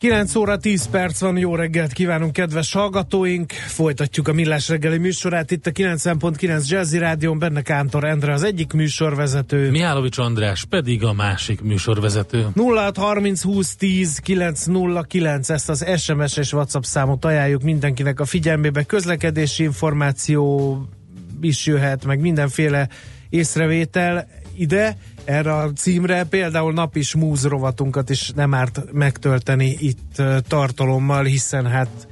9 óra 10 perc van, jó reggelt kívánunk, kedves hallgatóink! Folytatjuk a Millás reggeli műsorát itt a 90.9 Jazzy Rádion, benne Kántor Endre az egyik műsorvezető. Mihálovics András pedig a másik műsorvezető. 0630 20 10 909 ezt az SMS és WhatsApp számot ajánljuk mindenkinek a figyelmébe. Közlekedési információ is jöhet, meg mindenféle észrevétel ide erre a címre, például napi smúz rovatunkat is nem árt megtölteni itt tartalommal, hiszen hát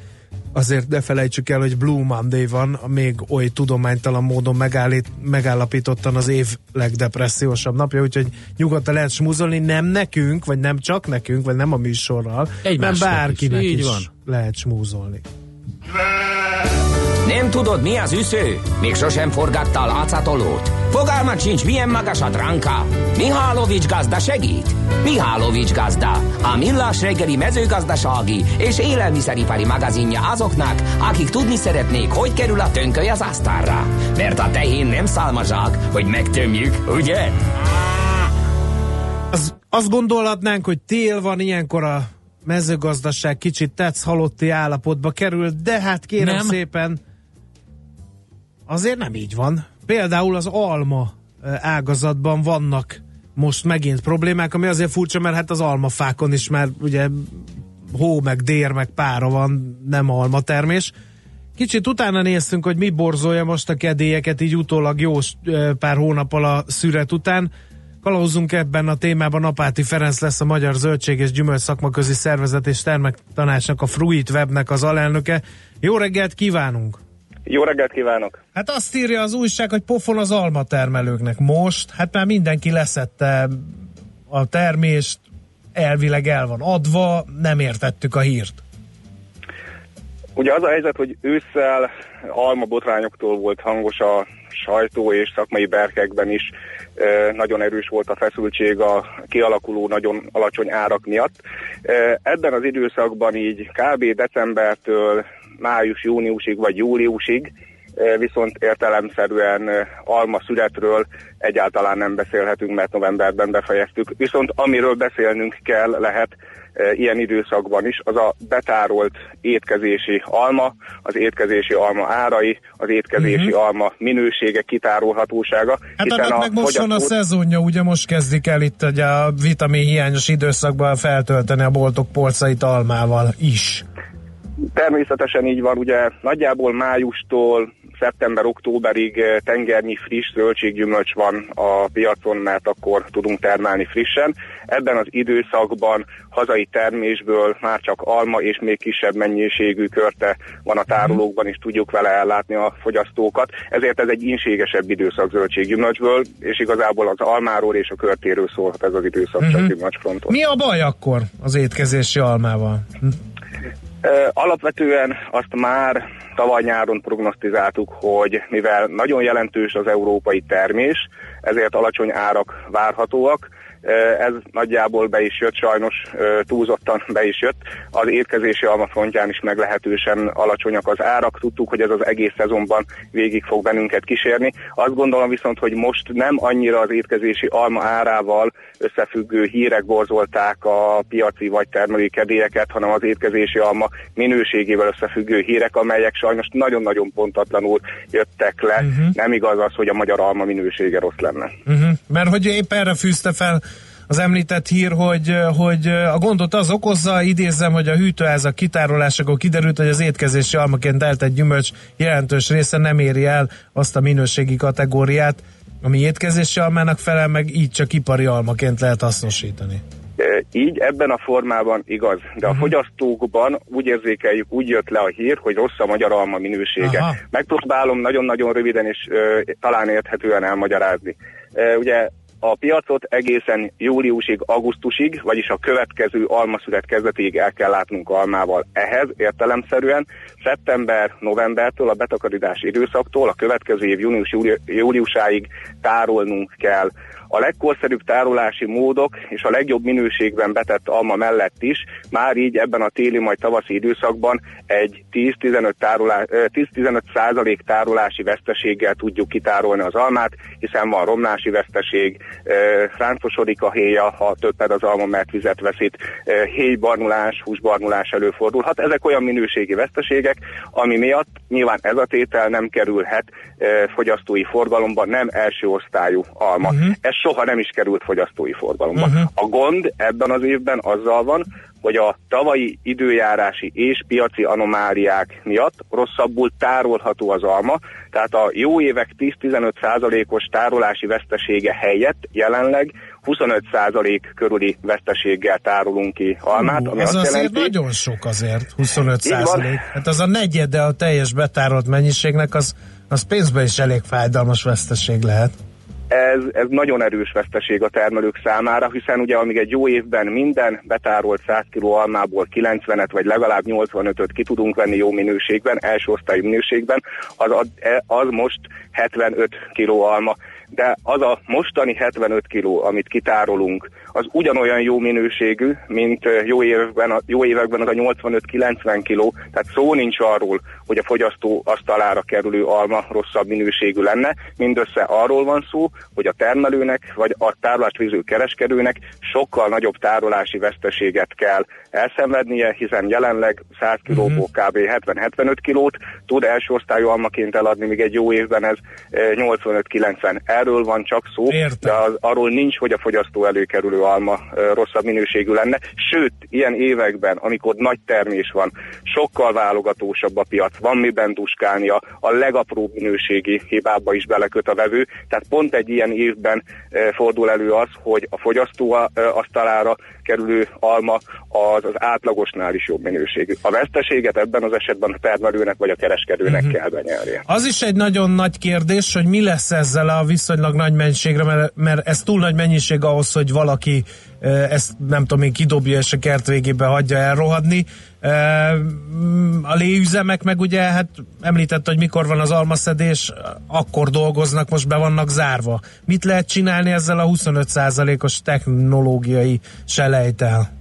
azért ne felejtsük el, hogy Blue Monday van, még oly tudománytalan módon megállít, megállapítottan az év legdepressziósabb napja, úgyhogy nyugodtan lehet smúzolni, nem nekünk, vagy nem csak nekünk, vagy nem a műsorral, Egymásnak nem bárkinek is, is, van. lehet smúzolni. Nem tudod, mi az üsző? Még sosem forgattál átszatolót? Fogalmat sincs, milyen magas a dránka? Mihálovics gazda segít? Mihálovics gazda, a millás reggeli mezőgazdasági és élelmiszeripari magazinja azoknak, akik tudni szeretnék, hogy kerül a tönköly az asztalra. Mert a tehén nem szálmazsák, hogy megtömjük, ugye? Az, azt gondolhatnánk, hogy tél van, ilyenkor a mezőgazdaság kicsit tetsz halotti állapotba kerül, de hát kérem Nem. szépen, azért nem így van. Például az alma ágazatban vannak most megint problémák, ami azért furcsa, mert hát az almafákon is már ugye hó, meg dér, meg pára van, nem alma termés. Kicsit utána néztünk, hogy mi borzolja most a kedélyeket, így utólag jó pár hónappal a szüret után. Kalauzunk ebben a témában. Apáti Ferenc lesz a Magyar Zöldség és Gyümölcs Szakmaközi Szervezet és Termektanácsnak, a Fruit Webnek az alelnöke. Jó reggelt kívánunk! Jó reggelt kívánok! Hát azt írja az újság, hogy pofon az alma termelőknek. Most, hát már mindenki leszette a termést, elvileg el van adva, nem értettük a hírt. Ugye az a helyzet, hogy ősszel alma botrányoktól volt hangos a sajtó és szakmai berkekben is nagyon erős volt a feszültség a kialakuló nagyon alacsony árak miatt. Ebben az időszakban így kb. decembertől május-júniusig vagy júliusig viszont értelemszerűen alma születről egyáltalán nem beszélhetünk, mert novemberben befejeztük. Viszont amiről beszélnünk kell, lehet ilyen időszakban is, az a betárolt étkezési alma, az étkezési alma árai, az étkezési uh-huh. alma minősége, kitárolhatósága. Hát annak meg most van a fogyasztó- szezonja, ugye most kezdik el itt ugye a vitamin hiányos időszakban feltölteni a boltok polcait almával is. Természetesen így van, ugye nagyjából májustól szeptember-októberig eh, tengernyi friss zöldséggyümölcs van a piacon, mert akkor tudunk termelni frissen. Ebben az időszakban hazai termésből már csak alma és még kisebb mennyiségű körte van a tárolókban, és tudjuk vele ellátni a fogyasztókat. Ezért ez egy inségesebb időszak zöldséggyümölcsből, és igazából az almáról és a körtéről szólhat ez az időszak uh-huh. csak gyümölcsfronton. Mi a baj akkor az étkezési almával? Alapvetően azt már tavaly nyáron prognosztizáltuk, hogy mivel nagyon jelentős az európai termés, ezért alacsony árak várhatóak. Ez nagyjából be is jött, sajnos túlzottan be is jött. Az étkezési alma frontján is meglehetősen alacsonyak az árak. Tudtuk, hogy ez az egész szezonban végig fog bennünket kísérni. Azt gondolom viszont, hogy most nem annyira az étkezési alma árával összefüggő hírek borzolták a piaci vagy termelői kedélyeket, hanem az étkezési alma minőségével összefüggő hírek, amelyek sajnos nagyon-nagyon pontatlanul jöttek le. Uh-huh. Nem igaz az, hogy a magyar alma minősége rossz lenne. Uh-huh. Mert hogy épp erre fűzte fel az említett hír, hogy, hogy a gondot az okozza, idézem, hogy a hűtőházak kitárolásakor kiderült, hogy az étkezési almaként eltett gyümölcs jelentős része nem éri el azt a minőségi kategóriát, ami étkezési almának felel, meg így csak ipari almaként lehet hasznosítani. Így ebben a formában igaz, de a fogyasztókban úgy érzékeljük, úgy jött le a hír, hogy rossz a magyar alma minősége. Aha. Megpróbálom nagyon-nagyon röviden és ö, talán érthetően elmagyarázni. E, Ugye a piacot egészen júliusig, augusztusig, vagyis a következő almaszület kezdetig el kell látnunk almával. Ehhez értelemszerűen szeptember-novembertől, a betakarítási időszaktól a következő év június-júliusáig tárolnunk kell a legkorszerűbb tárolási módok és a legjobb minőségben betett alma mellett is már így ebben a téli majd tavaszi időszakban egy 10-15 tárolá, 10-15 százalék tárolási veszteséggel tudjuk kitárolni az almát, hiszen van romlási veszteség, ráncosodik a héja, ha többed az alma, mert vizet veszít, héjbarnulás, húsbarnulás előfordulhat. Ezek olyan minőségi veszteségek, ami miatt nyilván ez a tétel nem kerülhet fogyasztói forgalomba, nem első osztályú alma. Uh-huh. Ez soha nem is került fogyasztói forgalomba. Uh-huh. A gond ebben az évben azzal van, hogy a tavalyi időjárási és piaci anomáliák miatt rosszabbul tárolható az alma, tehát a jó évek 10-15 százalékos tárolási vesztesége helyett jelenleg 25 százalék körüli veszteséggel tárolunk ki almát. Ami ez azt azért jelenti, nagyon sok azért, 25 százalék. Hát az a negyede a teljes betárolt mennyiségnek, az, az pénzben is elég fájdalmas veszteség lehet ez, ez nagyon erős veszteség a termelők számára, hiszen ugye amíg egy jó évben minden betárolt 100 kg almából 90-et vagy legalább 85-öt ki tudunk venni jó minőségben, első osztályú minőségben, az, az most 75 kg alma. De az a mostani 75 kg, amit kitárolunk, az ugyanolyan jó minőségű, mint jó években, jó években az a 85-90 kg, tehát szó nincs arról, hogy a fogyasztó asztalára kerülő alma rosszabb minőségű lenne, mindössze arról van szó, hogy a termelőnek vagy a tárolást víző kereskedőnek sokkal nagyobb tárolási veszteséget kell elszenvednie, hiszen jelenleg 100 kilóból kb. 70-75 kilót tud első osztályú almaként eladni, míg egy jó évben ez 85-90 erről van csak szó, Értem. de az, arról nincs, hogy a fogyasztó előkerülő alma rosszabb minőségű lenne. Sőt, ilyen években, amikor nagy termés van, sokkal válogatósabb a piac, van miben duskálnia, a legapróbb minőségi hibába is beleköt a vevő, tehát pont egy ilyen évben fordul elő az, hogy a fogyasztó asztalára kerülő alma az az átlagosnál is jobb minőségű. A veszteséget ebben az esetben a termelőnek vagy a kereskedőnek uh-huh. kell benyelni. Az is egy nagyon nagy kérdés, hogy mi lesz ezzel a viszonylag nagy mennyiségre, mert, mert ez túl nagy mennyiség ahhoz, hogy valaki ezt nem tudom én kidobja és a kert végébe hagyja elrohadni. A léüzemek meg ugye, hát említett, hogy mikor van az almaszedés, akkor dolgoznak, most be vannak zárva. Mit lehet csinálni ezzel a 25%-os technológiai selejtel?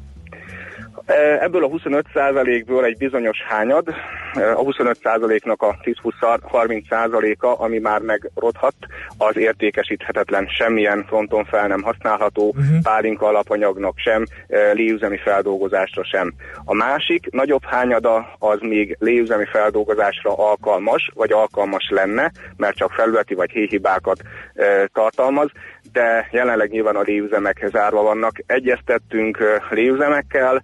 Ebből a 25%-ből egy bizonyos hányad, a 25%-nak a 10-20-30%-a, ami már megrodhat, az értékesíthetetlen, semmilyen fronton fel nem használható, uh-huh. pálinka alapanyagnak sem, léüzemi feldolgozásra sem. A másik nagyobb hányada az még léüzemi feldolgozásra alkalmas, vagy alkalmas lenne, mert csak felületi vagy héhibákat tartalmaz, de jelenleg nyilván a léüzemek zárva vannak. Egyeztettünk léüzemekkel,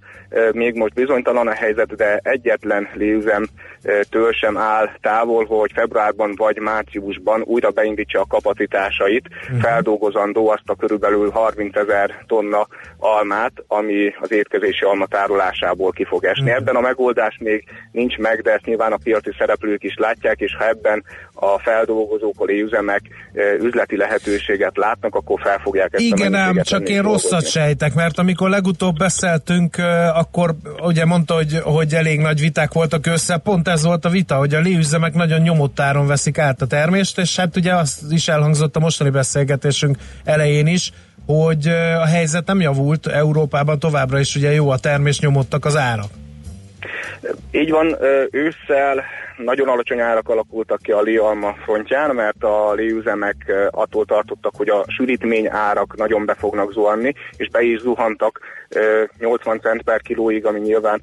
még most bizonytalan a helyzet, de egyetlen léüzem től sem áll távol, hogy februárban vagy márciusban újra beindítsa a kapacitásait, uh-huh. feldolgozandó azt a körülbelül 30 ezer tonna almát, ami az étkezési alma tárolásából ki fog esni. Uh-huh. Ebben a megoldás még nincs meg, de ezt nyilván a piaci szereplők is látják, és ha ebben a feldolgozók, a üzemek üzleti lehetőséget látnak, akkor fel fogják ezt Igen, ám, csak én rosszat dolgozni. sejtek, mert amikor legutóbb beszéltünk, akkor ugye mondta, hogy, hogy elég nagy viták voltak össze, pont ez volt a vita, hogy a léüzemek nagyon nyomott áron veszik át a termést, és hát ugye az is elhangzott a mostani beszélgetésünk elején is, hogy a helyzet nem javult Európában továbbra is ugye jó a termés, nyomottak az árak. Így van, ősszel nagyon alacsony árak alakultak ki a lialma frontján, mert a léüzemek attól tartottak, hogy a sűrítmény árak nagyon be fognak zuhanni, és be is zuhantak 80 cent per kilóig, ami nyilván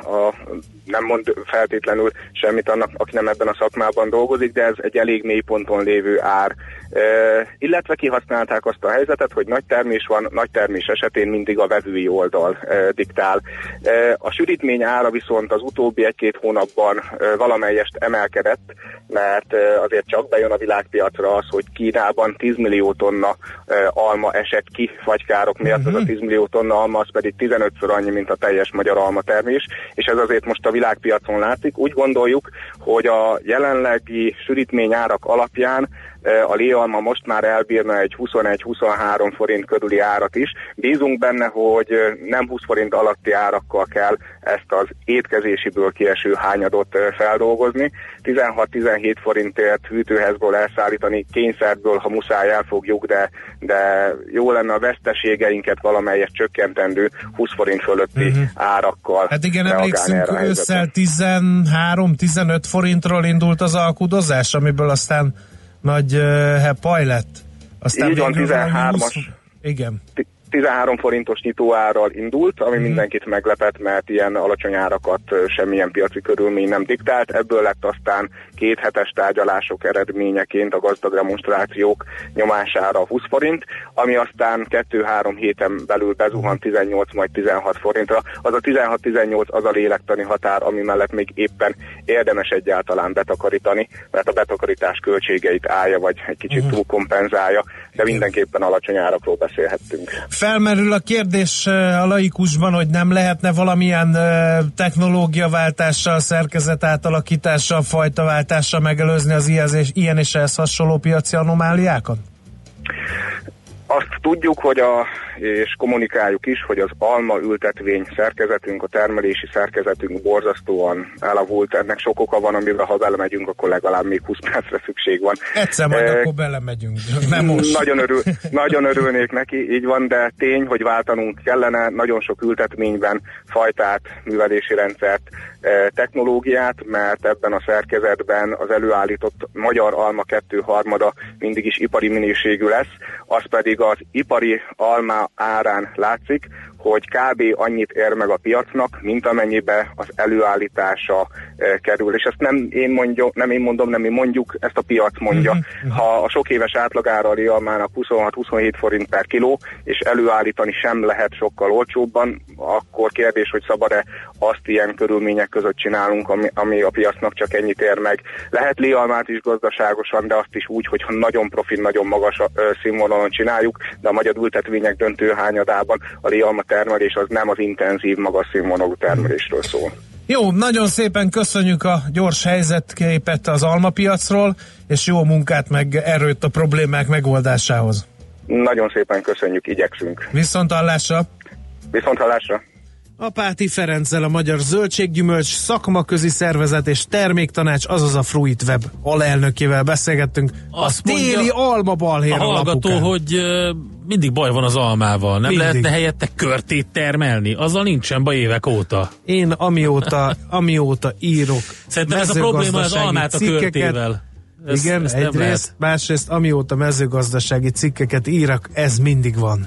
a, nem mond feltétlenül semmit annak, aki nem ebben a szakmában dolgozik, de ez egy elég mély ponton lévő ár. Illetve kihasználták azt a helyzetet, hogy nagy termés van, nagy termés esetén mindig a vevői oldal diktál. A sűrítmény ára viszont az utóbbi egy-két hónapban valamelyest emelkedett, mert azért csak bejön a világpiacra az, hogy Kínában 10 millió tonna alma esett ki fagykárok miatt, uh-huh. az a 10 millió tonna alma az pedig 15-ször annyi, mint a teljes magyar alma termés, és ez azért most a világpiacon látszik. Úgy gondoljuk, hogy a jelenlegi sűrítmény árak alapján a léalma most már elbírna egy 21-23 forint körüli árat is. Bízunk benne, hogy nem 20 forint alatti árakkal kell ezt az étkezésiből kieső hányadot feldolgozni. 16-17 forintért hűtőhezből elszállítani kényszerből, ha muszáj elfogjuk, de, de jó lenne a veszteségeinket valamelyet csökkentendő 20 forint fölötti uh-huh. árakkal. Hát igen, emlékszünk, ősszel 13-15 forintról indult az alkudozás, amiből aztán nagy uh, hepaj lett. Aztán Így van, 13-as. Igen. 13 forintos nyitóárral indult, ami mm. mindenkit meglepett, mert ilyen alacsony árakat semmilyen piaci körülmény nem diktált. Ebből lett aztán két hetes tárgyalások eredményeként a gazdag demonstrációk nyomására 20 forint, ami aztán 2-3 héten belül bezuhant 18 majd 16 forintra. Az a 16-18 az a lélektani határ, ami mellett még éppen érdemes egyáltalán betakarítani, mert a betakarítás költségeit állja, vagy egy kicsit túl kompenzálja, de mindenképpen alacsony árakról beszélhettünk. Felmerül a kérdés a laikusban, hogy nem lehetne valamilyen technológiaváltással, szerkezet átalakítással, fajtaváltással megelőzni az ilyen és ehhez hasonló piaci anomáliákat? Azt tudjuk, hogy a, és kommunikáljuk is, hogy az alma ültetvény szerkezetünk, a termelési szerkezetünk borzasztóan elavult. Ennek sok oka van, amivel ha belemegyünk, akkor legalább még 20 percre szükség van. Egyszer majd e, akkor belemegyünk, nem most. Nagyon, örül, nagyon örülnék neki, így van, de tény, hogy váltanunk kellene nagyon sok ültetményben fajtát, művelési rendszert, technológiát, mert ebben a szerkezetben az előállított magyar alma kettő harmada mindig is ipari minőségű lesz, az pedig az ipari alma árán látszik, hogy kb. annyit ér meg a piacnak, mint amennyibe az előállítása e, kerül. És ezt nem én, mondjuk, nem én mondom, nem én mondjuk, ezt a piac mondja. Uh-huh. Ha a sok éves átlagára a rialmának 26-27 forint per kiló, és előállítani sem lehet sokkal olcsóbban, akkor kérdés, hogy szabad-e azt ilyen körülmények között csinálunk, ami, ami a piacnak csak ennyit ér meg. Lehet lialmát is gazdaságosan, de azt is úgy, hogyha nagyon profin, nagyon magas színvonalon csináljuk, de a magyar ültetvények döntő hányadában a lialma termelés az nem az intenzív, magas színvonalú termelésről szól. Jó, nagyon szépen köszönjük a gyors helyzetképet az almapiacról, és jó munkát meg erőt a problémák megoldásához. Nagyon szépen köszönjük, igyekszünk. Viszont hallásra! Viszont hallásra! Apáti Ferenccel a Magyar Zöldséggyümölcs Szakmaközi Szervezet és Terméktanács, azaz a Fruit Web alelnökével beszélgettünk. Azt a téli alma balhér a hallgató, lapukán. hogy mindig baj van az almával. Nem mindig. lehetne helyette körtét termelni? Azzal nincsen baj évek óta. Én amióta, amióta írok Szerintem ez a probléma az almát a körtével. Ez, igen, egyrészt, másrészt amióta mezőgazdasági cikkeket írok, ez mindig van.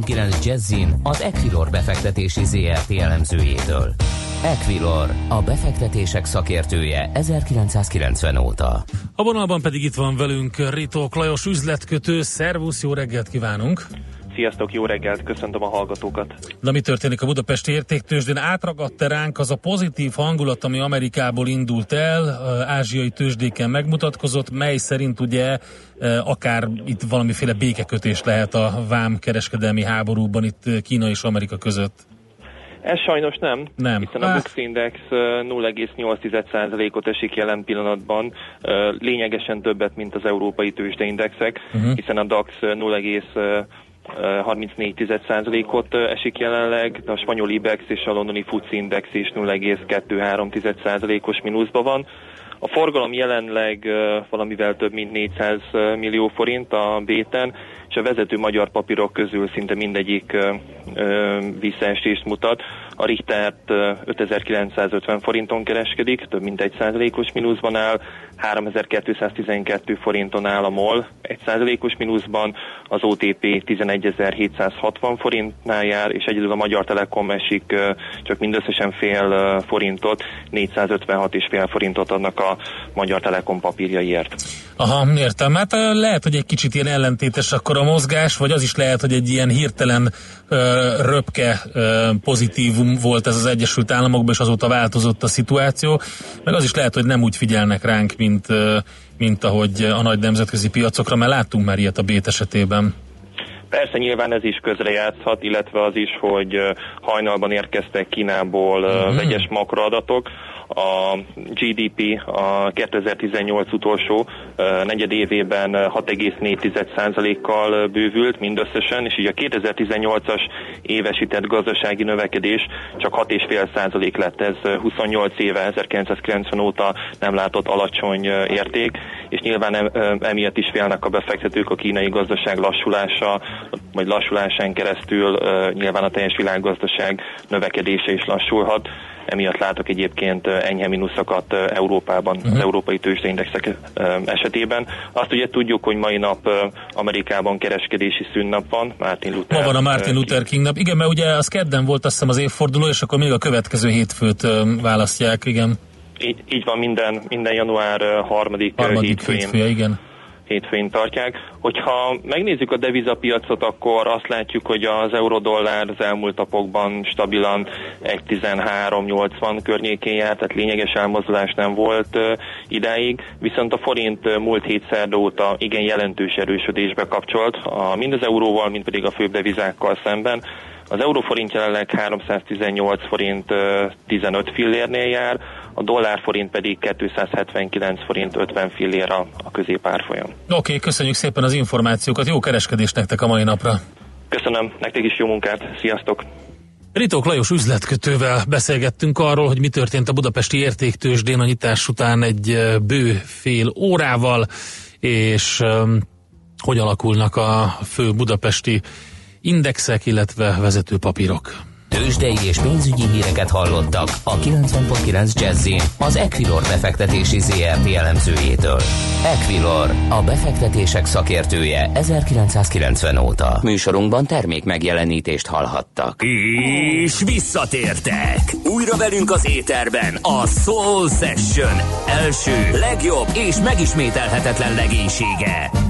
90.9 Jazzin az Equilor befektetési ZRT elemzőjétől. Equilor, a befektetések szakértője 1990 óta. A vonalban pedig itt van velünk Rito Klajos üzletkötő. Szervusz, jó reggelt kívánunk! Sziasztok, jó reggelt, köszöntöm a hallgatókat. Na mi történik a Budapesti Értéktősdén? Átragadt ránk az a pozitív hangulat, ami Amerikából indult el, ázsiai tőzsdéken megmutatkozott, mely szerint ugye e, akár itt valamiféle békekötés lehet a vám kereskedelmi háborúban itt e, Kína és Amerika között. Ez sajnos nem, nem. hiszen a ah. Bux Index e, 0,8%-ot esik jelen pillanatban, lényegesen többet, mint az európai tőzsdeindexek, uh-huh. hiszen a DAX 0, 34%-ot esik jelenleg, a spanyol IBEX és a londoni FUCI Index is 0,23%-os mínuszban van. A forgalom jelenleg valamivel több mint 400 millió forint a béten, és a vezető magyar papírok közül szinte mindegyik visszaesést mutat. A Richtert ö, 5950 forinton kereskedik, több mint 1 százalékos mínuszban áll, 3212 forinton áll a MOL, 1 százalékos mínuszban, az OTP 11760 forintnál jár, és egyedül a Magyar Telekom esik csak mindösszesen fél forintot, 456,5 forintot adnak a Magyar Telekom papírjaiért. Aha, értem. Hát lehet, hogy egy kicsit ilyen ellentétes akkor a mozgás, vagy az is lehet, hogy egy ilyen hirtelen ö, röpke ö, pozitívum volt ez az Egyesült Államokban, és azóta változott a szituáció. Meg az is lehet, hogy nem úgy figyelnek ránk, mint, ö, mint ahogy a nagy nemzetközi piacokra, mert láttunk már ilyet a Bét esetében. Persze nyilván ez is közrejátszhat, illetve az is, hogy hajnalban érkeztek Kínából uh-huh. vegyes makroadatok. A GDP a 2018 utolsó negyed évében 6,4%-kal bővült mindösszesen, és így a 2018-as évesített gazdasági növekedés csak 6,5% lett. Ez ö, 28 éve, 1990 óta nem látott alacsony érték, és nyilván emiatt is félnek a befektetők a kínai gazdaság lassulása, vagy lassulásán keresztül nyilván a teljes világgazdaság növekedése is lassulhat. Emiatt látok egyébként enyhe mínuszokat Európában, uh-huh. az európai tőzsdeindexek esetében. Azt ugye tudjuk, hogy mai nap Amerikában kereskedési szünnap van, Martin Luther. Ma van a Martin Luther King nap. Igen, mert ugye az kedden volt azt hiszem az évforduló, és akkor még a következő hétfőt választják, igen. Így, így van minden, minden január harmadik, Harmadik hétfőjén. hétfője, igen. Hétfőn tartják. Hogyha megnézzük a devizapiacot, akkor azt látjuk, hogy az euró-dollár az elmúlt napokban stabilan 1.13.80 környékén járt, tehát lényeges elmozdulás nem volt idáig, viszont a forint múlt hét szerda óta igen jelentős erősödésbe kapcsolt, a, mind az euróval, mind pedig a főbb devizákkal szemben. Az euróforint jelenleg 318 forint ö, 15 fillérnél jár, a dollárforint pedig 279 forint 50 fillér a, a középárfolyam. Oké, okay, köszönjük szépen az információkat, jó kereskedést nektek a mai napra. Köszönöm, nektek is jó munkát, sziasztok! Ritók Lajos üzletkötővel beszélgettünk arról, hogy mi történt a budapesti értéktősdén a nyitás után egy bő fél órával, és um, hogy alakulnak a fő budapesti indexek, illetve vezető papírok. Tőzsdei és pénzügyi híreket hallottak a 90.9 Jazzin az Equilor befektetési ZRT elemzőjétől. Equilor, a befektetések szakértője 1990 óta. Műsorunkban termék megjelenítést hallhattak. És visszatértek! Újra velünk az éterben a Soul Session első, legjobb és megismételhetetlen legénysége.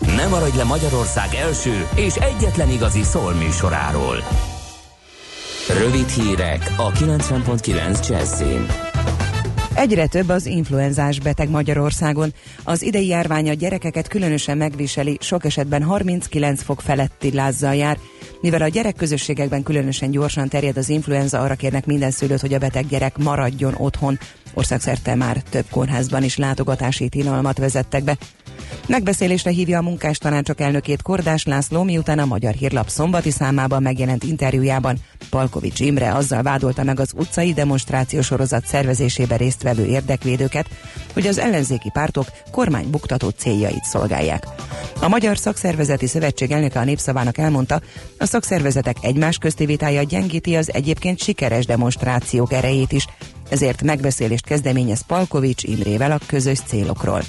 Ne maradj le Magyarország első és egyetlen igazi szól műsoráról. Rövid hírek a 90.9 Jazzin. Egyre több az influenzás beteg Magyarországon. Az idei járvány a gyerekeket különösen megviseli, sok esetben 39 fok feletti lázzal jár. Mivel a gyerekközösségekben különösen gyorsan terjed az influenza, arra kérnek minden szülőt, hogy a beteg gyerek maradjon otthon. Országszerte már több kórházban is látogatási tilalmat vezettek be. Megbeszélésre hívja a munkástanácsok elnökét Kordás László, miután a Magyar Hírlap szombati számában megjelent interjújában Palkovics Imre azzal vádolta meg az utcai demonstráció sorozat szervezésébe résztvevő érdekvédőket, hogy az ellenzéki pártok kormány buktató céljait szolgálják. A Magyar Szakszervezeti Szövetség elnöke a népszavának elmondta, a szakszervezetek egymás közti vitája gyengíti az egyébként sikeres demonstrációk erejét is, ezért megbeszélést kezdeményez Palkovics Imrével a közös célokról.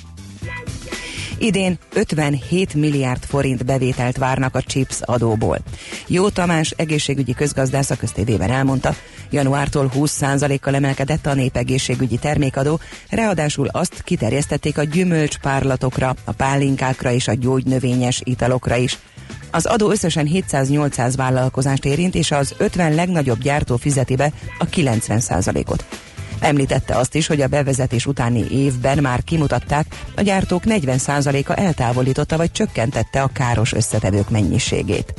Idén 57 milliárd forint bevételt várnak a chips adóból. Jó Tamás egészségügyi közgazdász a köztévében elmondta, januártól 20%-kal emelkedett a népegészségügyi termékadó, ráadásul azt kiterjesztették a gyümölcspárlatokra, a pálinkákra és a gyógynövényes italokra is. Az adó összesen 700-800 vállalkozást érint, és az 50 legnagyobb gyártó fizeti be a 90%-ot. Említette azt is, hogy a bevezetés utáni évben már kimutatták, a gyártók 40%-a eltávolította vagy csökkentette a káros összetevők mennyiségét.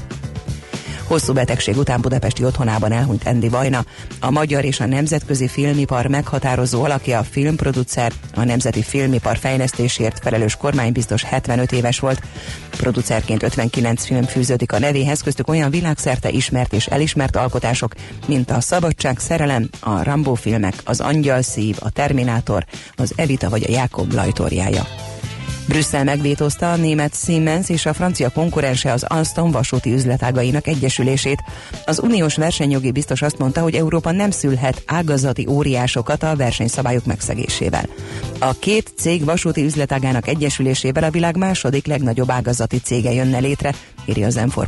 Hosszú betegség után budapesti otthonában elhunyt Andy Vajna, a magyar és a nemzetközi filmipar meghatározó alakja, a filmproducer, a nemzeti filmipar fejlesztésért felelős kormánybiztos 75 éves volt. Producerként 59 film fűződik a nevéhez, köztük olyan világszerte ismert és elismert alkotások, mint a Szabadság szerelem, a Rambo filmek, az Angyal szív, a Terminátor, az Evita vagy a Jákob Lajtorjája. Brüsszel megvétózta a német Siemens és a francia konkurense az Alstom vasúti üzletágainak egyesülését. Az uniós versenyjogi biztos azt mondta, hogy Európa nem szülhet ágazati óriásokat a versenyszabályok megszegésével. A két cég vasúti üzletágának egyesülésével a világ második legnagyobb ágazati cége jönne létre, írja az m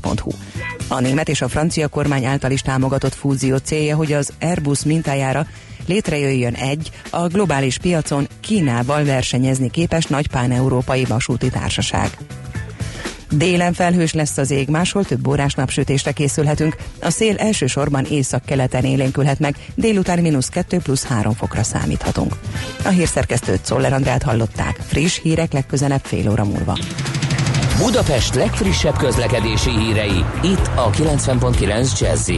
A német és a francia kormány által is támogatott fúzió célja, hogy az Airbus mintájára létrejöjjön egy a globális piacon Kínával versenyezni képes nagy pán-európai vasúti társaság. Délen felhős lesz az ég, máshol több órás napsütésre készülhetünk. A szél elsősorban észak-keleten élénkülhet meg, délután mínusz 2 plusz 3 fokra számíthatunk. A hírszerkesztőt Szoller Andrát hallották. Friss hírek legközelebb fél óra múlva. Budapest legfrissebb közlekedési hírei, itt a 90.9 jazz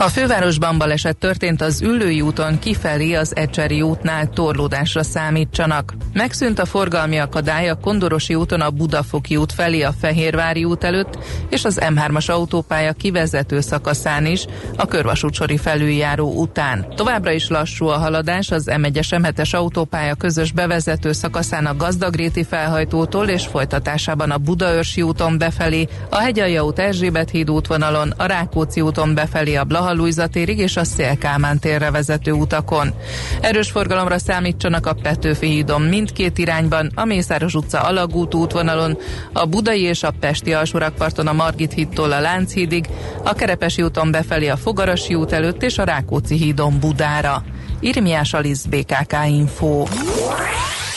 a fővárosban baleset történt az Üllői úton kifelé az Ecseri útnál torlódásra számítsanak. Megszűnt a forgalmi akadály a Kondorosi úton a Budafoki út felé a Fehérvári út előtt, és az M3-as autópálya kivezető szakaszán is a körvasútsori felüljáró után. Továbbra is lassú a haladás az M1-es M7-es autópálya közös bevezető szakaszán a Gazdagréti felhajtótól és folytatásában a Budaörsi úton befelé, a Hegyalja út Erzsébet híd útvonalon, a Rákóczi úton befelé a Blaha Luisa térig és a Szélkámán térre vezető utakon. Erős forgalomra számítsanak a Petőfi hídon mindkét irányban, a Mészáros utca alagút útvonalon, a Budai és a Pesti alsórakparton a Margit hídtól a Lánchídig, a Kerepesi úton befelé a Fogarasi út előtt és a Rákóczi hídon Budára. Irmiás Alisz BKK Info.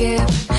Yeah.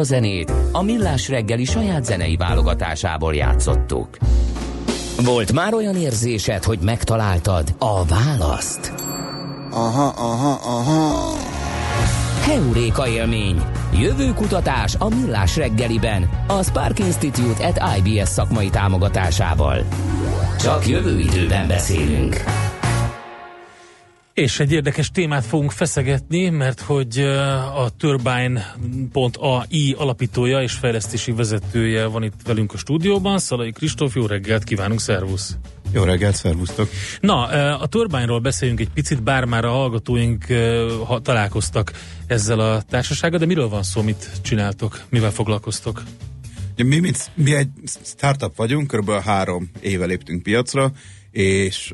A zenét a Millás reggeli saját zenei válogatásából játszottuk. Volt már olyan érzésed, hogy megtaláltad a választ? Aha, aha, aha. Heuréka élmény. Jövő kutatás a Millás reggeliben. A Spark Institute at IBS szakmai támogatásával. Csak jövő időben beszélünk. És egy érdekes témát fogunk feszegetni, mert hogy uh, a Turbine.ai alapítója és fejlesztési vezetője van itt velünk a stúdióban. Szalai Kristóf, jó reggelt kívánunk, szervusz! Jó reggelt, szervusztok! Na, uh, a Turbine-ról beszéljünk egy picit, bár már a hallgatóink ha találkoztak ezzel a társasággal, de miről van szó, mit csináltok, mivel foglalkoztok? Mi, mint, mi egy startup vagyunk, kb. három éve léptünk piacra, és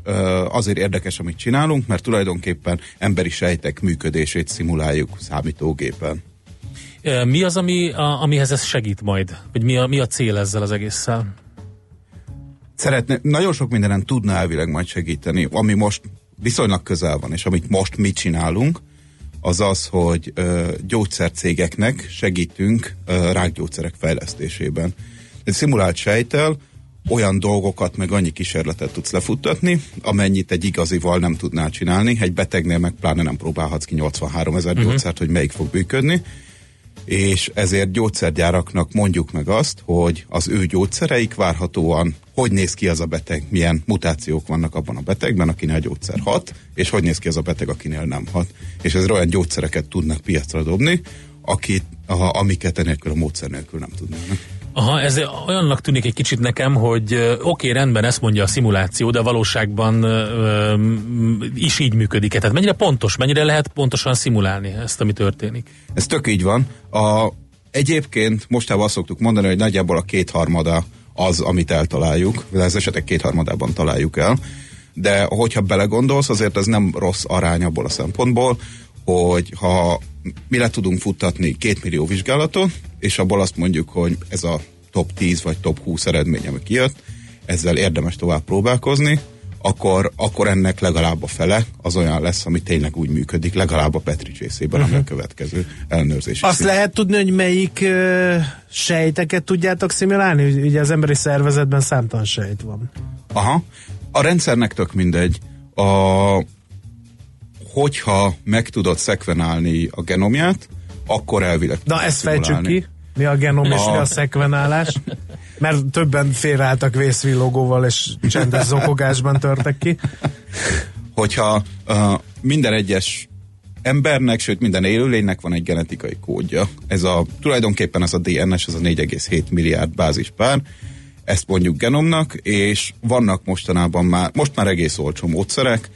azért érdekes, amit csinálunk, mert tulajdonképpen emberi sejtek működését szimuláljuk számítógépen. Mi az, ami, a, amihez ez segít majd? Vagy mi a, mi a cél ezzel az egésszel? Szeretne, nagyon sok mindenen tudna elvileg majd segíteni, ami most viszonylag közel van, és amit most mi csinálunk, az az, hogy ö, gyógyszercégeknek segítünk ö, rákgyógyszerek fejlesztésében. Egy szimulált sejtel olyan dolgokat, meg annyi kísérletet tudsz lefuttatni, amennyit egy igazival nem tudnál csinálni. Egy betegnél meg pláne nem próbálhatsz ki 83 ezer uh-huh. gyógyszert, hogy melyik fog működni. És ezért gyógyszergyáraknak mondjuk meg azt, hogy az ő gyógyszereik várhatóan, hogy néz ki az a beteg, milyen mutációk vannak abban a betegben, akinél a gyógyszer hat, és hogy néz ki az a beteg, akinél nem hat. És ez olyan gyógyszereket tudnak piacra dobni, akit, a, amiket enélkül a módszer nélkül nem tudnának. Aha, ez olyannak tűnik egy kicsit nekem, hogy oké, okay, rendben ezt mondja a szimuláció, de a valóságban ö, is így működik. Tehát mennyire pontos, mennyire lehet pontosan szimulálni ezt, ami történik? Ez tök így van. A, egyébként mostában azt szoktuk mondani, hogy nagyjából a kétharmada az, amit eltaláljuk, de az esetek kétharmadában találjuk el. De hogyha belegondolsz, azért ez nem rossz arány abból a szempontból, hogy ha mi le tudunk futtatni két millió vizsgálatot, és abból azt mondjuk, hogy ez a top 10 vagy top 20 eredmény, ami kijött, ezzel érdemes tovább próbálkozni, akkor, akkor ennek legalább a fele az olyan lesz, ami tényleg úgy működik, legalább a Petri csészében, uh-huh. ami a mhm. következő ellenőrzés. Azt szín. lehet tudni, hogy melyik uh, sejteket tudjátok szimulálni? Ugye az emberi szervezetben számtalan sejt van. Aha. A rendszernek tök mindegy. A, hogyha meg tudod szekvenálni a genomját, akkor elvileg Na ezt fejtsük ki. Mi a genom és mi a szekvenálás? Mert többen félreálltak vészvillogóval és csendes zokogásban törtek ki. Hogyha uh, minden egyes embernek, sőt minden élőlénynek van egy genetikai kódja. Ez a, tulajdonképpen ez a DNS, ez a 4,7 milliárd bázispár, ezt mondjuk genomnak, és vannak mostanában már, most már egész olcsó módszerek,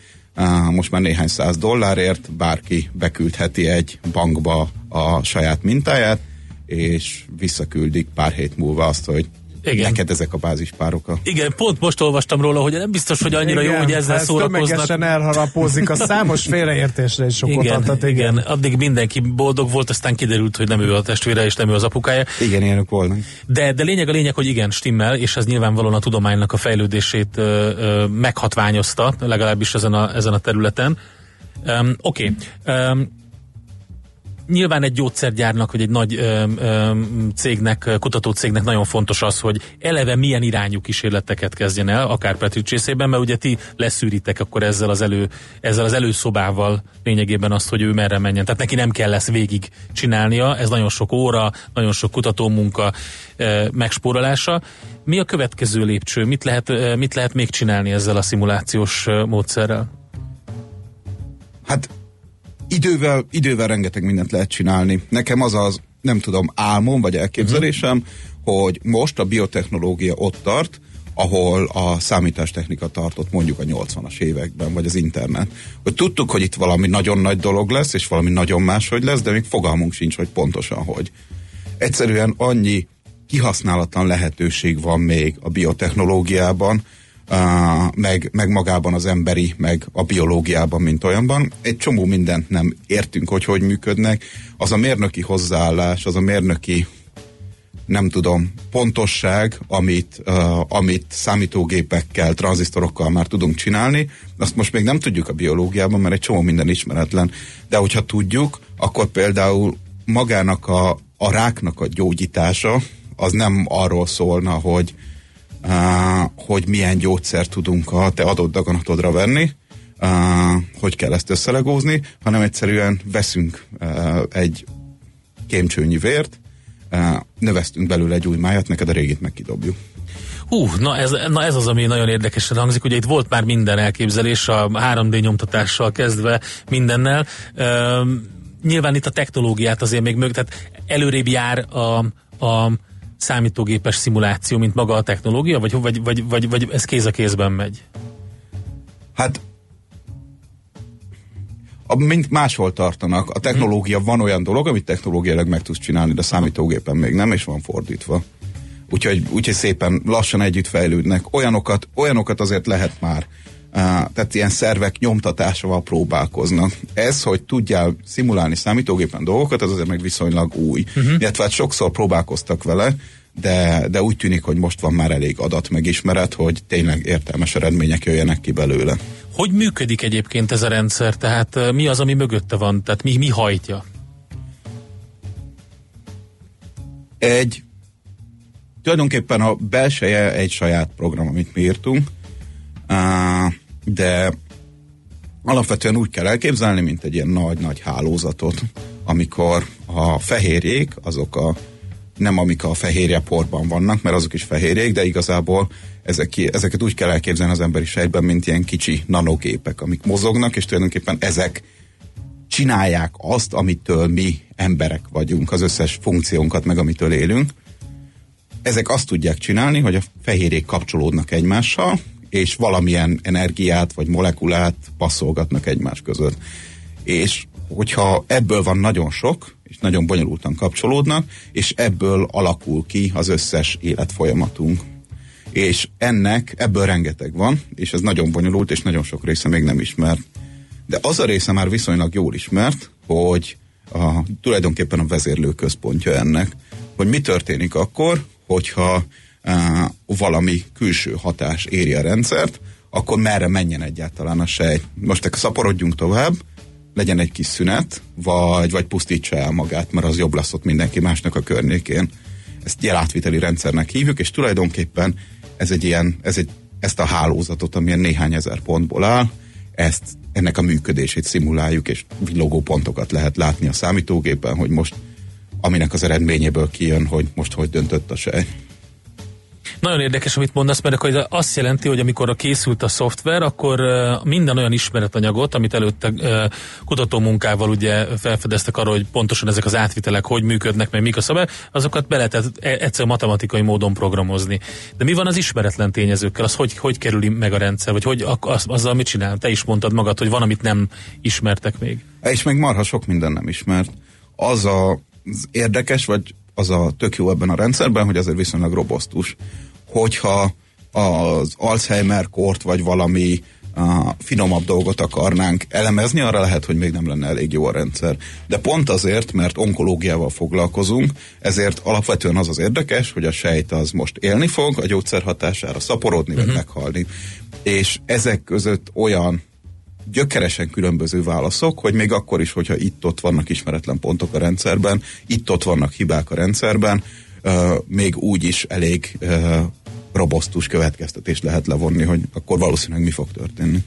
most már néhány száz dollárért bárki beküldheti egy bankba a saját mintáját, és visszaküldik pár hét múlva azt, hogy igen. Neked ezek a bázispárok. A... Igen, pont most olvastam róla, hogy nem biztos, hogy annyira igen, jó, hogy ezzel szórakoznak. Tömegesen elharapózik, a számos félreértésre is sokot igen, adhat. Igen. igen, addig mindenki boldog volt, aztán kiderült, hogy nem ő a testvére, és nem ő az apukája. Igen, ilyenük volna. De, de lényeg a lényeg, hogy igen, stimmel, és ez nyilvánvalóan a tudománynak a fejlődését ö, ö, meghatványozta, legalábbis ezen a, ezen a területen. Um, Oké. Okay. Um, nyilván egy gyógyszergyárnak, vagy egy nagy ö, ö, cégnek, kutatócégnek nagyon fontos az, hogy eleve milyen irányú kísérleteket kezdjen el, akár Petri csészében, mert ugye ti leszűritek akkor ezzel az, elő, ezzel az előszobával lényegében azt, hogy ő merre menjen. Tehát neki nem kell lesz végig csinálnia, ez nagyon sok óra, nagyon sok kutatómunka ö, megspórolása. Mi a következő lépcső? Mit lehet, ö, mit lehet még csinálni ezzel a szimulációs módszerrel? Hát idővel, idővel rengeteg mindent lehet csinálni. Nekem az az, nem tudom, álmom vagy elképzelésem, uh-huh. hogy most a biotechnológia ott tart, ahol a számítástechnika tartott mondjuk a 80-as években, vagy az internet. Hogy tudtuk, hogy itt valami nagyon nagy dolog lesz, és valami nagyon máshogy lesz, de még fogalmunk sincs, hogy pontosan hogy. Egyszerűen annyi kihasználatlan lehetőség van még a biotechnológiában, meg, meg magában az emberi, meg a biológiában, mint olyanban. Egy csomó mindent nem értünk, hogy hogy működnek. Az a mérnöki hozzáállás, az a mérnöki nem tudom, pontosság, amit, uh, amit számítógépekkel, tranzisztorokkal már tudunk csinálni, azt most még nem tudjuk a biológiában, mert egy csomó minden ismeretlen. De hogyha tudjuk, akkor például magának a, a ráknak a gyógyítása az nem arról szólna, hogy hogy milyen gyógyszert tudunk a te adott daganatodra venni, hogy kell ezt összelegózni, hanem egyszerűen veszünk egy kémcsőnyi vért, növesztünk belőle egy új májat, neked a régit meg kidobjuk. Hú, na ez, na ez az, ami nagyon érdekesen hangzik. Ugye itt volt már minden elképzelés, a 3D nyomtatással kezdve mindennel. Üm, nyilván itt a technológiát azért még mög, tehát előrébb jár a, a számítógépes szimuláció, mint maga a technológia, vagy, vagy, vagy, vagy, vagy ez kéz a kézben megy? Hát a, mint máshol tartanak. A technológia van olyan dolog, amit technológiailag meg tudsz csinálni, de a számítógépen még nem, és van fordítva. Úgyhogy, úgyhogy szépen lassan együtt fejlődnek. Olyanokat, olyanokat azért lehet már. Tehát ilyen szervek nyomtatásával próbálkoznak. Ez, hogy tudjál szimulálni számítógépen dolgokat, az azért meg viszonylag új. Uh-huh. Illetve hát sokszor próbálkoztak vele, de, de úgy tűnik, hogy most van már elég adat megismeret, hogy tényleg értelmes eredmények jöjjenek ki belőle. Hogy működik egyébként ez a rendszer? Tehát mi az, ami mögötte van? Tehát mi, mi hajtja? Egy tulajdonképpen a belseje egy saját program, amit mi írtunk, de alapvetően úgy kell elképzelni, mint egy ilyen nagy-nagy hálózatot, amikor a fehérjék, azok a nem amik a fehérje porban vannak, mert azok is fehérjék, de igazából ezek, ezeket úgy kell elképzelni az emberi sejtben, mint ilyen kicsi nanogépek, amik mozognak, és tulajdonképpen ezek csinálják azt, amitől mi emberek vagyunk, az összes funkciónkat, meg amitől élünk. Ezek azt tudják csinálni, hogy a fehérjék kapcsolódnak egymással, és valamilyen energiát vagy molekulát passzolgatnak egymás között. És hogyha ebből van nagyon sok, és nagyon bonyolultan kapcsolódnak, és ebből alakul ki az összes életfolyamatunk. És ennek, ebből rengeteg van, és ez nagyon bonyolult, és nagyon sok része még nem ismert. De az a része már viszonylag jól ismert, hogy a, tulajdonképpen a vezérlő központja ennek, hogy mi történik akkor, hogyha valami külső hatás éri a rendszert, akkor merre menjen egyáltalán a sejt. Most szaporodjunk tovább, legyen egy kis szünet, vagy, vagy pusztítsa el magát, mert az jobb lesz ott mindenki másnak a környékén. Ezt jelátviteli rendszernek hívjuk, és tulajdonképpen ez egy ilyen, ez egy, ezt a hálózatot, amilyen néhány ezer pontból áll, ezt, ennek a működését szimuláljuk, és villogó pontokat lehet látni a számítógépen, hogy most aminek az eredményéből kijön, hogy most hogy döntött a sej. Nagyon érdekes, amit mondasz, mert akkor azt jelenti, hogy amikor a készült a szoftver, akkor minden olyan ismeretanyagot, amit előtte kutatómunkával ugye felfedeztek arra, hogy pontosan ezek az átvitelek hogy működnek, meg mik a szabály, azokat be lehetett e, egyszer matematikai módon programozni. De mi van az ismeretlen tényezőkkel? Az hogy, hogy kerüli meg a rendszer? Vagy hogy az, azzal mit csinál? Te is mondtad magad, hogy van, amit nem ismertek még. És még marha sok minden nem ismert. Az a az érdekes, vagy az a tök jó ebben a rendszerben, hogy azért viszonylag robosztus. Hogyha az Alzheimer kort, vagy valami uh, finomabb dolgot akarnánk elemezni, arra lehet, hogy még nem lenne elég jó a rendszer. De pont azért, mert onkológiával foglalkozunk, ezért alapvetően az az érdekes, hogy a sejt az most élni fog, a gyógyszer hatására szaporodni, uh-huh. vagy mhm. meghalni. És ezek között olyan gyökeresen különböző válaszok, hogy még akkor is, hogyha itt-ott vannak ismeretlen pontok a rendszerben, itt-ott vannak hibák a rendszerben, még úgy is elég robosztus következtetést lehet levonni, hogy akkor valószínűleg mi fog történni.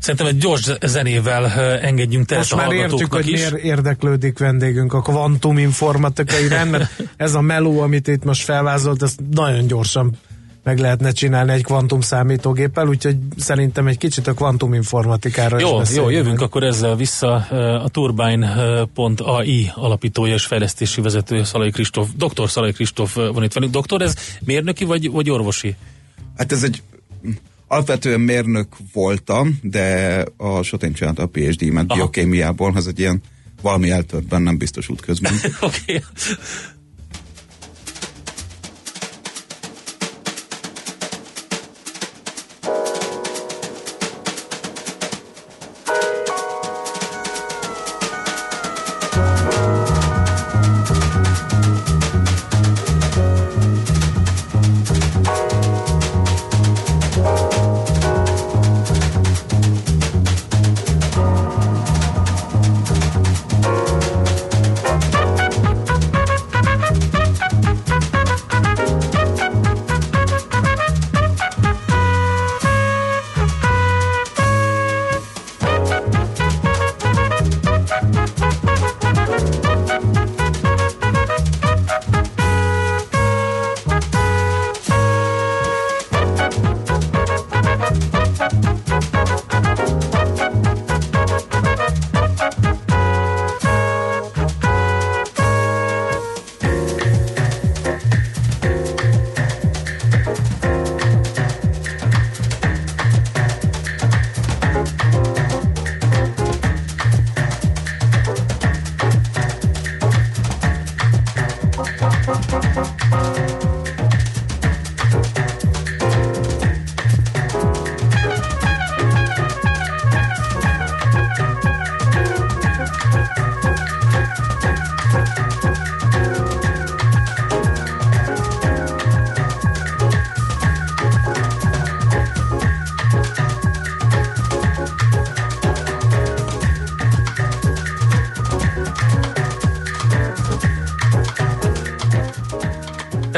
Szerintem egy gyors zenével engedjünk teret Most már értjük, hogy is. miért érdeklődik vendégünk a kvantum informatikai rend, mert ez a meló, amit itt most felvázolt, ez nagyon gyorsan meg lehetne csinálni egy kvantum számítógéppel, úgyhogy szerintem egy kicsit a kvantum informatikára jó, is Jó, jövünk meg. akkor ezzel vissza a Turbine.ai alapítója és fejlesztési vezető Szalai Kristóf, doktor Szalai Kristóf van itt velünk. Doktor, ez mérnöki vagy, vagy orvosi? Hát ez egy alapvetően mérnök voltam, de a Sotén csinálta a PhD-met biokémiából, ez egy ilyen valami eltört bennem biztos útközben. Oké. okay.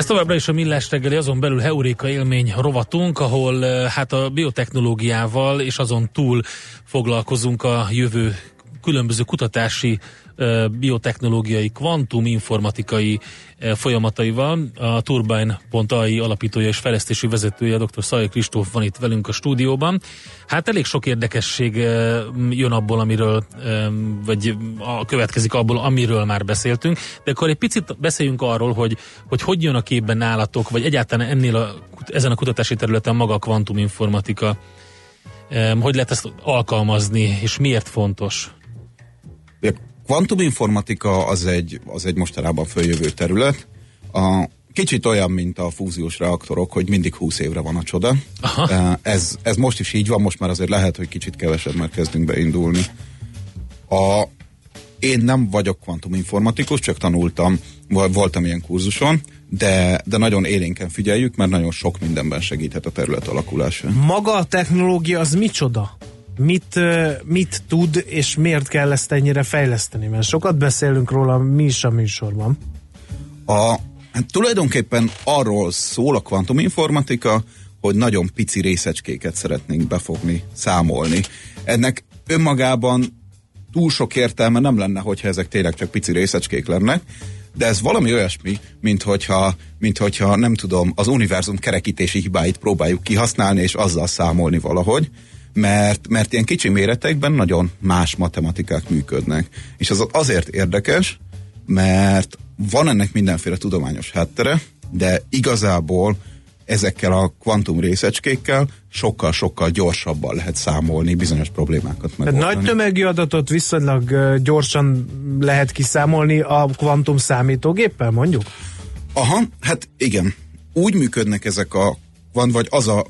Ez továbbra is a Millás reggeli, azon belül Heuréka élmény rovatunk, ahol eh, hát a biotechnológiával és azon túl foglalkozunk a jövő különböző kutatási biotechnológiai, kvantum informatikai folyamataival. A Turbine.ai alapítója és fejlesztési vezetője, dr. Szajai Kristóf van itt velünk a stúdióban. Hát elég sok érdekesség jön abból, amiről, vagy a, következik abból, amiről már beszéltünk, de akkor egy picit beszéljünk arról, hogy hogy, hogy jön a képben nálatok, vagy egyáltalán ennél a, ezen a kutatási területen maga a kvantuminformatika. Hogy lehet ezt alkalmazni, és miért fontos? A kvantuminformatika az egy, az egy mostanában följövő terület. A, kicsit olyan, mint a fúziós reaktorok, hogy mindig 20 évre van a csoda. Aha. Eh, Ez, ez most is így van, most már azért lehet, hogy kicsit kevesebb, mert kezdünk beindulni. A, én nem vagyok kvantuminformatikus, csak tanultam, vol- voltam ilyen kurzuson, de, de nagyon élénken figyeljük, mert nagyon sok mindenben segíthet a terület alakulása. Maga a technológia az micsoda? Mit, mit tud, és miért kell ezt ennyire fejleszteni? Mert sokat beszélünk róla mi is a műsorban. A, hát tulajdonképpen arról szól a kvantuminformatika, hogy nagyon pici részecskéket szeretnénk befogni, számolni. Ennek önmagában túl sok értelme nem lenne, hogyha ezek tényleg csak pici részecskék lennek, de ez valami olyasmi, mint hogyha, mint hogyha nem tudom, az univerzum kerekítési hibáit próbáljuk kihasználni, és azzal számolni valahogy, mert, mert ilyen kicsi méretekben nagyon más matematikák működnek. És az azért érdekes, mert van ennek mindenféle tudományos háttere, de igazából ezekkel a kvantum részecskékkel sokkal-sokkal gyorsabban lehet számolni bizonyos problémákat Tehát nagy tömegű adatot viszonylag gyorsan lehet kiszámolni a kvantum számítógéppel, mondjuk? Aha, hát igen. Úgy működnek ezek a, van vagy az a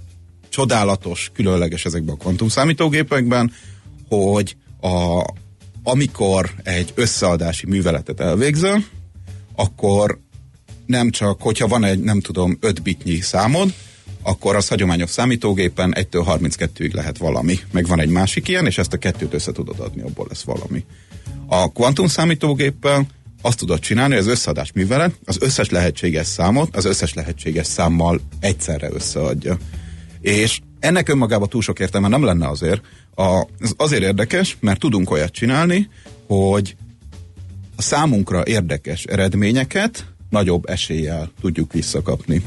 csodálatos, különleges ezekben a kvantum számítógépekben, hogy a, amikor egy összeadási műveletet elvégzel, akkor nem csak, hogyha van egy, nem tudom, 5 bitnyi számod, akkor az hagyományos számítógépen 1-től 32-ig lehet valami. Meg van egy másik ilyen, és ezt a kettőt össze tudod adni, abból lesz valami. A kvantum számítógéppel azt tudod csinálni, hogy az összeadás művelet az összes lehetséges számot az összes lehetséges számmal egyszerre összeadja. És ennek önmagában túl sok értelme nem lenne azért. A, ez azért érdekes, mert tudunk olyat csinálni, hogy a számunkra érdekes eredményeket nagyobb eséllyel tudjuk visszakapni.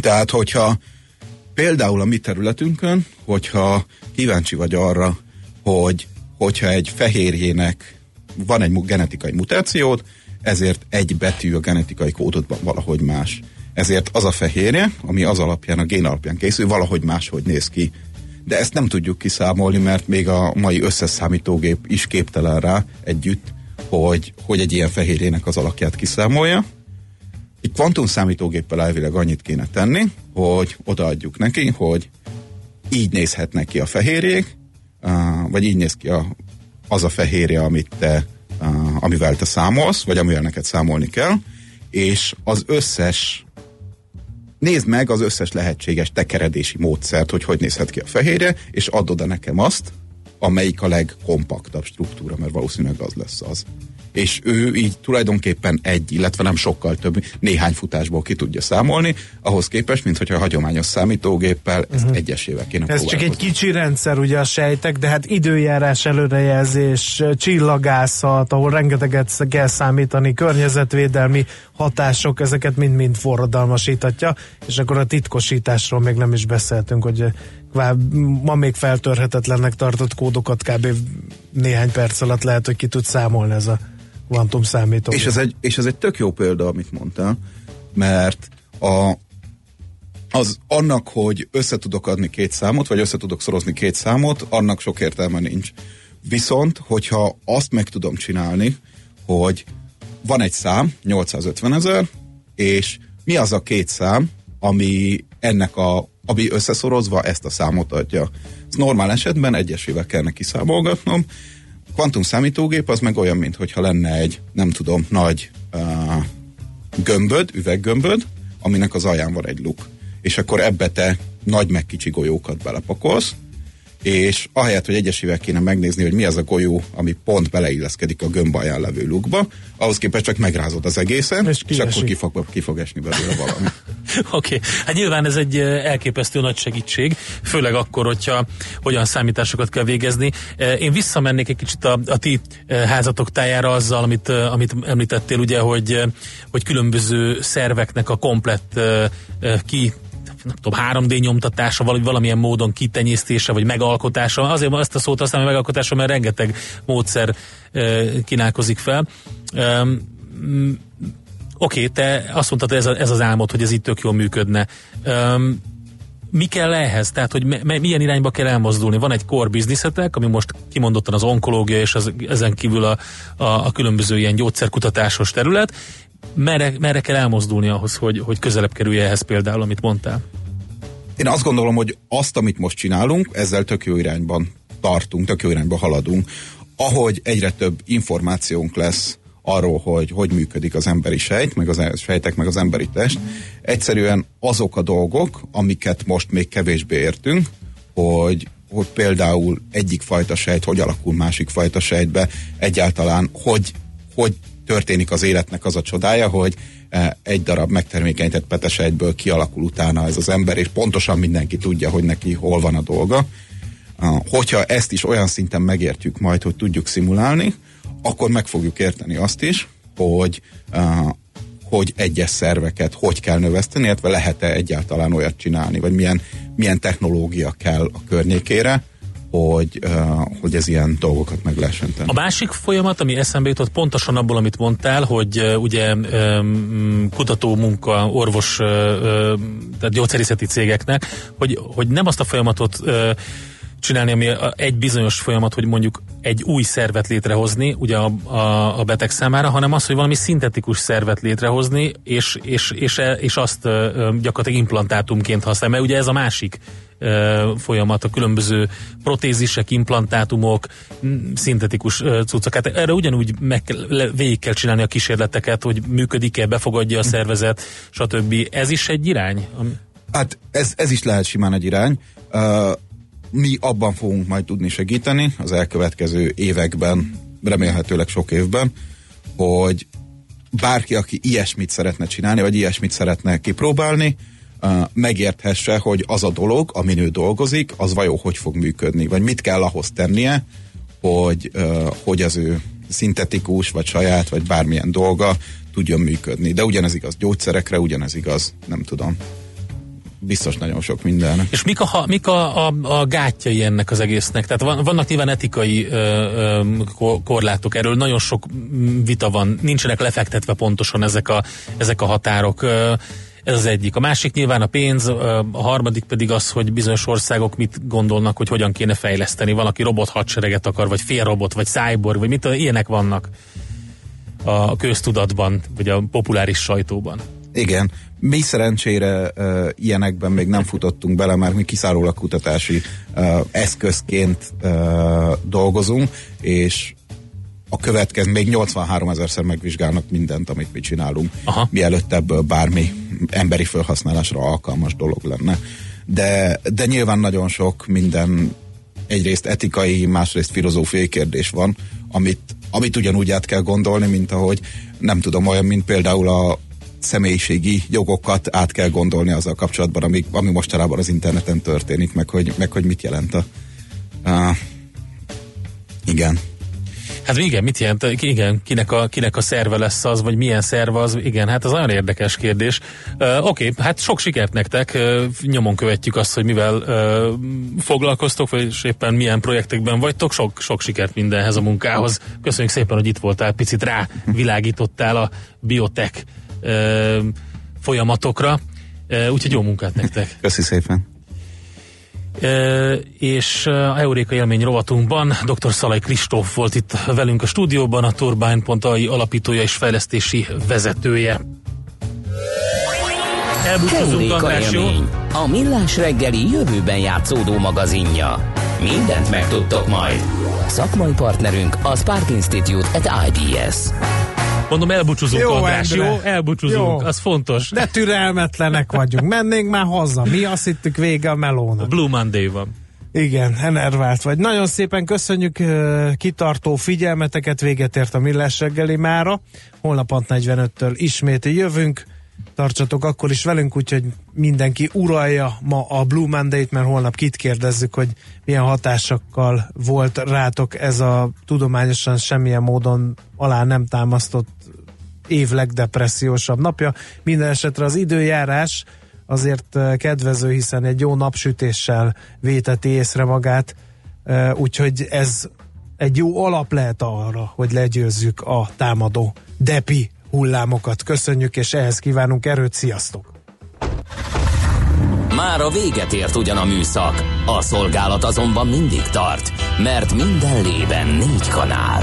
Tehát, hogyha például a mi területünkön, hogyha kíváncsi vagy arra, hogy hogyha egy fehérjének van egy genetikai mutációt, ezért egy betű a genetikai kódodban valahogy más. Ezért az a fehérje, ami az alapján, a gén alapján készül, valahogy máshogy néz ki. De ezt nem tudjuk kiszámolni, mert még a mai összes számítógép is képtelen rá együtt, hogy, hogy egy ilyen fehérjének az alakját kiszámolja. Egy kvantum számítógéppel elvileg annyit kéne tenni, hogy odaadjuk neki, hogy így nézhetnek ki a fehérjék, vagy így néz ki a, az a fehérje, amit te, amivel te számolsz, vagy amivel neked számolni kell, és az összes nézd meg az összes lehetséges tekeredési módszert, hogy hogy nézhet ki a fehérje, és add oda nekem azt, amelyik a legkompaktabb struktúra, mert valószínűleg az lesz az. És ő így tulajdonképpen egy, illetve nem sokkal több, néhány futásból ki tudja számolni, ahhoz képest, mint hogyha a hagyományos számítógéppel ezt uh-huh. egyesével kéne Ez csak egy kicsi rendszer, ugye a sejtek, de hát időjárás előrejelzés, csillagászat, ahol rengeteget kell számítani, környezetvédelmi hatások, ezeket mind-mind forradalmasítatja, és akkor a titkosításról még nem is beszéltünk, hogy ma még feltörhetetlennek tartott kódokat kb. néhány perc alatt lehet, hogy ki tud számolni ez a kvantum számítógép. És ez, egy, és ez egy tök jó példa, amit mondtál, mert a, az annak, hogy össze tudok adni két számot, vagy össze tudok szorozni két számot, annak sok értelme nincs. Viszont, hogyha azt meg tudom csinálni, hogy van egy szám, 850 ezer, és mi az a két szám, ami ennek a, ami összeszorozva ezt a számot adja. Ez normál esetben egyesével kell neki számolgatnom. Kvantum számítógép az meg olyan, mintha lenne egy, nem tudom, nagy uh, gömböd, üveggömböd, aminek az alján van egy luk. És akkor ebbe te nagy meg kicsi golyókat belepakolsz, és ahelyett, hogy egyesével kéne megnézni, hogy mi az a golyó, ami pont beleilleszkedik a gömb alján levő lukba, ahhoz képest csak megrázod az egészen, És és, akkor ki fog, ki fog esni belőle valami. Oké, okay. hát nyilván ez egy eh, elképesztő nagy segítség, főleg akkor, hogyha hogyan számításokat kell végezni. Eh, Én visszamennék egy kicsit a, a ti eh, házatok tájára azzal, amit, amit említettél, ugye, hogy, hogy különböző szerveknek a komplett ki nem tudom, 3D nyomtatása, vagy valamilyen módon kitenyésztése, vagy megalkotása. Azért ezt a szót használom, megalkotása, mert rengeteg módszer kínálkozik fel. Oké, te azt mondtad, ez, a, ez az álmod, hogy ez itt tök jól működne. Um, mi kell ehhez? Tehát, hogy me, milyen irányba kell elmozdulni? Van egy core businessetek, ami most kimondottan az onkológia, és az, ezen kívül a, a, a különböző ilyen gyógyszerkutatásos terület. Merre, merre kell elmozdulni ahhoz, hogy, hogy közelebb kerülj ehhez például, amit mondtál? Én azt gondolom, hogy azt, amit most csinálunk, ezzel tök jó irányban tartunk, tök jó irányban haladunk. Ahogy egyre több információnk lesz arról, hogy hogy működik az emberi sejt, meg az e- sejtek, meg az emberi test, egyszerűen azok a dolgok, amiket most még kevésbé értünk, hogy, hogy például egyik fajta sejt hogy alakul másik fajta sejtbe, egyáltalán hogy, hogy történik az életnek az a csodája, hogy eh, egy darab megtermékenyített petesejtből kialakul utána ez az ember, és pontosan mindenki tudja, hogy neki hol van a dolga. Hogyha ezt is olyan szinten megértjük majd, hogy tudjuk szimulálni, akkor meg fogjuk érteni azt is, hogy hogy egyes szerveket hogy kell növeszteni, illetve lehet-e egyáltalán olyat csinálni, vagy milyen, milyen technológia kell a környékére, hogy, hogy ez ilyen dolgokat meg lehessen tenni. A másik folyamat, ami eszembe jutott pontosan abból, amit mondtál, hogy ugye kutató munka, orvos, tehát gyógyszerészeti cégeknek, hogy, hogy nem azt a folyamatot csinálni, ami egy bizonyos folyamat, hogy mondjuk egy új szervet létrehozni, ugye a, a, a beteg számára, hanem az, hogy valami szintetikus szervet létrehozni, és, és, és, e- és azt gyakorlatilag implantátumként használni, mert ugye ez a másik folyamat, a különböző protézisek, implantátumok, szintetikus cuccok. Hát erre ugyanúgy meg kell, le, végig kell csinálni a kísérleteket, hogy működik-e, befogadja a szervezet, stb. Ez is egy irány? Ami- Hát ez, ez is lehet simán egy irány. Mi abban fogunk majd tudni segíteni az elkövetkező években, remélhetőleg sok évben, hogy bárki, aki ilyesmit szeretne csinálni, vagy ilyesmit szeretne kipróbálni, megérthesse, hogy az a dolog, amin ő dolgozik, az vajon hogy fog működni, vagy mit kell ahhoz tennie, hogy, hogy az ő szintetikus, vagy saját, vagy bármilyen dolga tudjon működni. De ugyanez igaz gyógyszerekre, ugyanez igaz, nem tudom, biztos nagyon sok mindenre. És mik a, mik a, a, a gátjai ennek az egésznek? Tehát van, vannak nyilván etikai ö, ö, ko- korlátok, erről nagyon sok vita van, nincsenek lefektetve pontosan ezek a, ezek a határok. Ö, Ez az egyik. A másik nyilván a pénz, a harmadik pedig az, hogy bizonyos országok mit gondolnak, hogy hogyan kéne fejleszteni. Valaki robot hadsereget akar, vagy félrobot, vagy cyborg, vagy mit ilyenek vannak a köztudatban, vagy a populáris sajtóban. Igen, mi szerencsére uh, ilyenekben még nem futottunk bele, mert mi kiszárólag kutatási uh, eszközként uh, dolgozunk, és a következő, még 83 ezerszer megvizsgálnak mindent, amit mi csinálunk, Aha. mielőtt ebből bármi emberi felhasználásra alkalmas dolog lenne. De, de nyilván nagyon sok minden egyrészt etikai, másrészt filozófiai kérdés van, amit, amit ugyanúgy át kell gondolni, mint ahogy nem tudom, olyan, mint például a személyiségi jogokat át kell gondolni azzal kapcsolatban, ami, ami mostanában az interneten történik, meg hogy, meg hogy mit jelent a... Uh, igen. Hát igen, mit jelent? Igen, kinek a, kinek a szerve lesz az, vagy milyen szerve az? Igen, hát ez nagyon érdekes kérdés. Uh, Oké, okay, hát sok sikert nektek, uh, nyomon követjük azt, hogy mivel uh, foglalkoztok, vagy éppen milyen projektekben vagytok, sok, sok sikert mindenhez a munkához. Köszönjük szépen, hogy itt voltál, picit rá világítottál a biotech uh, folyamatokra, úgyhogy jó munkát nektek. Köszi szépen. E, és a Euréka élmény rovatunkban dr. Szalai Kristóf volt itt velünk a stúdióban, a Turbine.ai alapítója és fejlesztési vezetője. Elbúcsúzunk Euréka András, jó? a millás reggeli jövőben játszódó magazinja. Mindent megtudtok majd. Szakmai partnerünk a Spark Institute at IBS. Mondom, elbúcsúzunk Jó, András, Endre. jó? Elbúcsúzunk, Jó. az fontos. De türelmetlenek vagyunk. Mennénk már haza. Mi azt hittük vége a A melónak. Blue Monday van. Igen, enervált vagy. Nagyon szépen köszönjük ö, kitartó figyelmeteket, véget ért a Millás reggeli mára. Holnap 45-től ismét jövünk. Tartsatok akkor is velünk, úgyhogy mindenki uralja ma a Blue Monday-t, mert holnap kit kérdezzük, hogy milyen hatásokkal volt rátok ez a tudományosan semmilyen módon alá nem támasztott év legdepressziósabb napja. Minden esetre az időjárás azért eh, kedvező, hiszen egy jó napsütéssel véteti észre magát, eh, úgyhogy ez egy jó alap lehet arra, hogy legyőzzük a támadó depi hullámokat. Köszönjük, és ehhez kívánunk erőt, sziasztok! Már a véget ért ugyan a műszak, a szolgálat azonban mindig tart, mert minden lében négy kanál.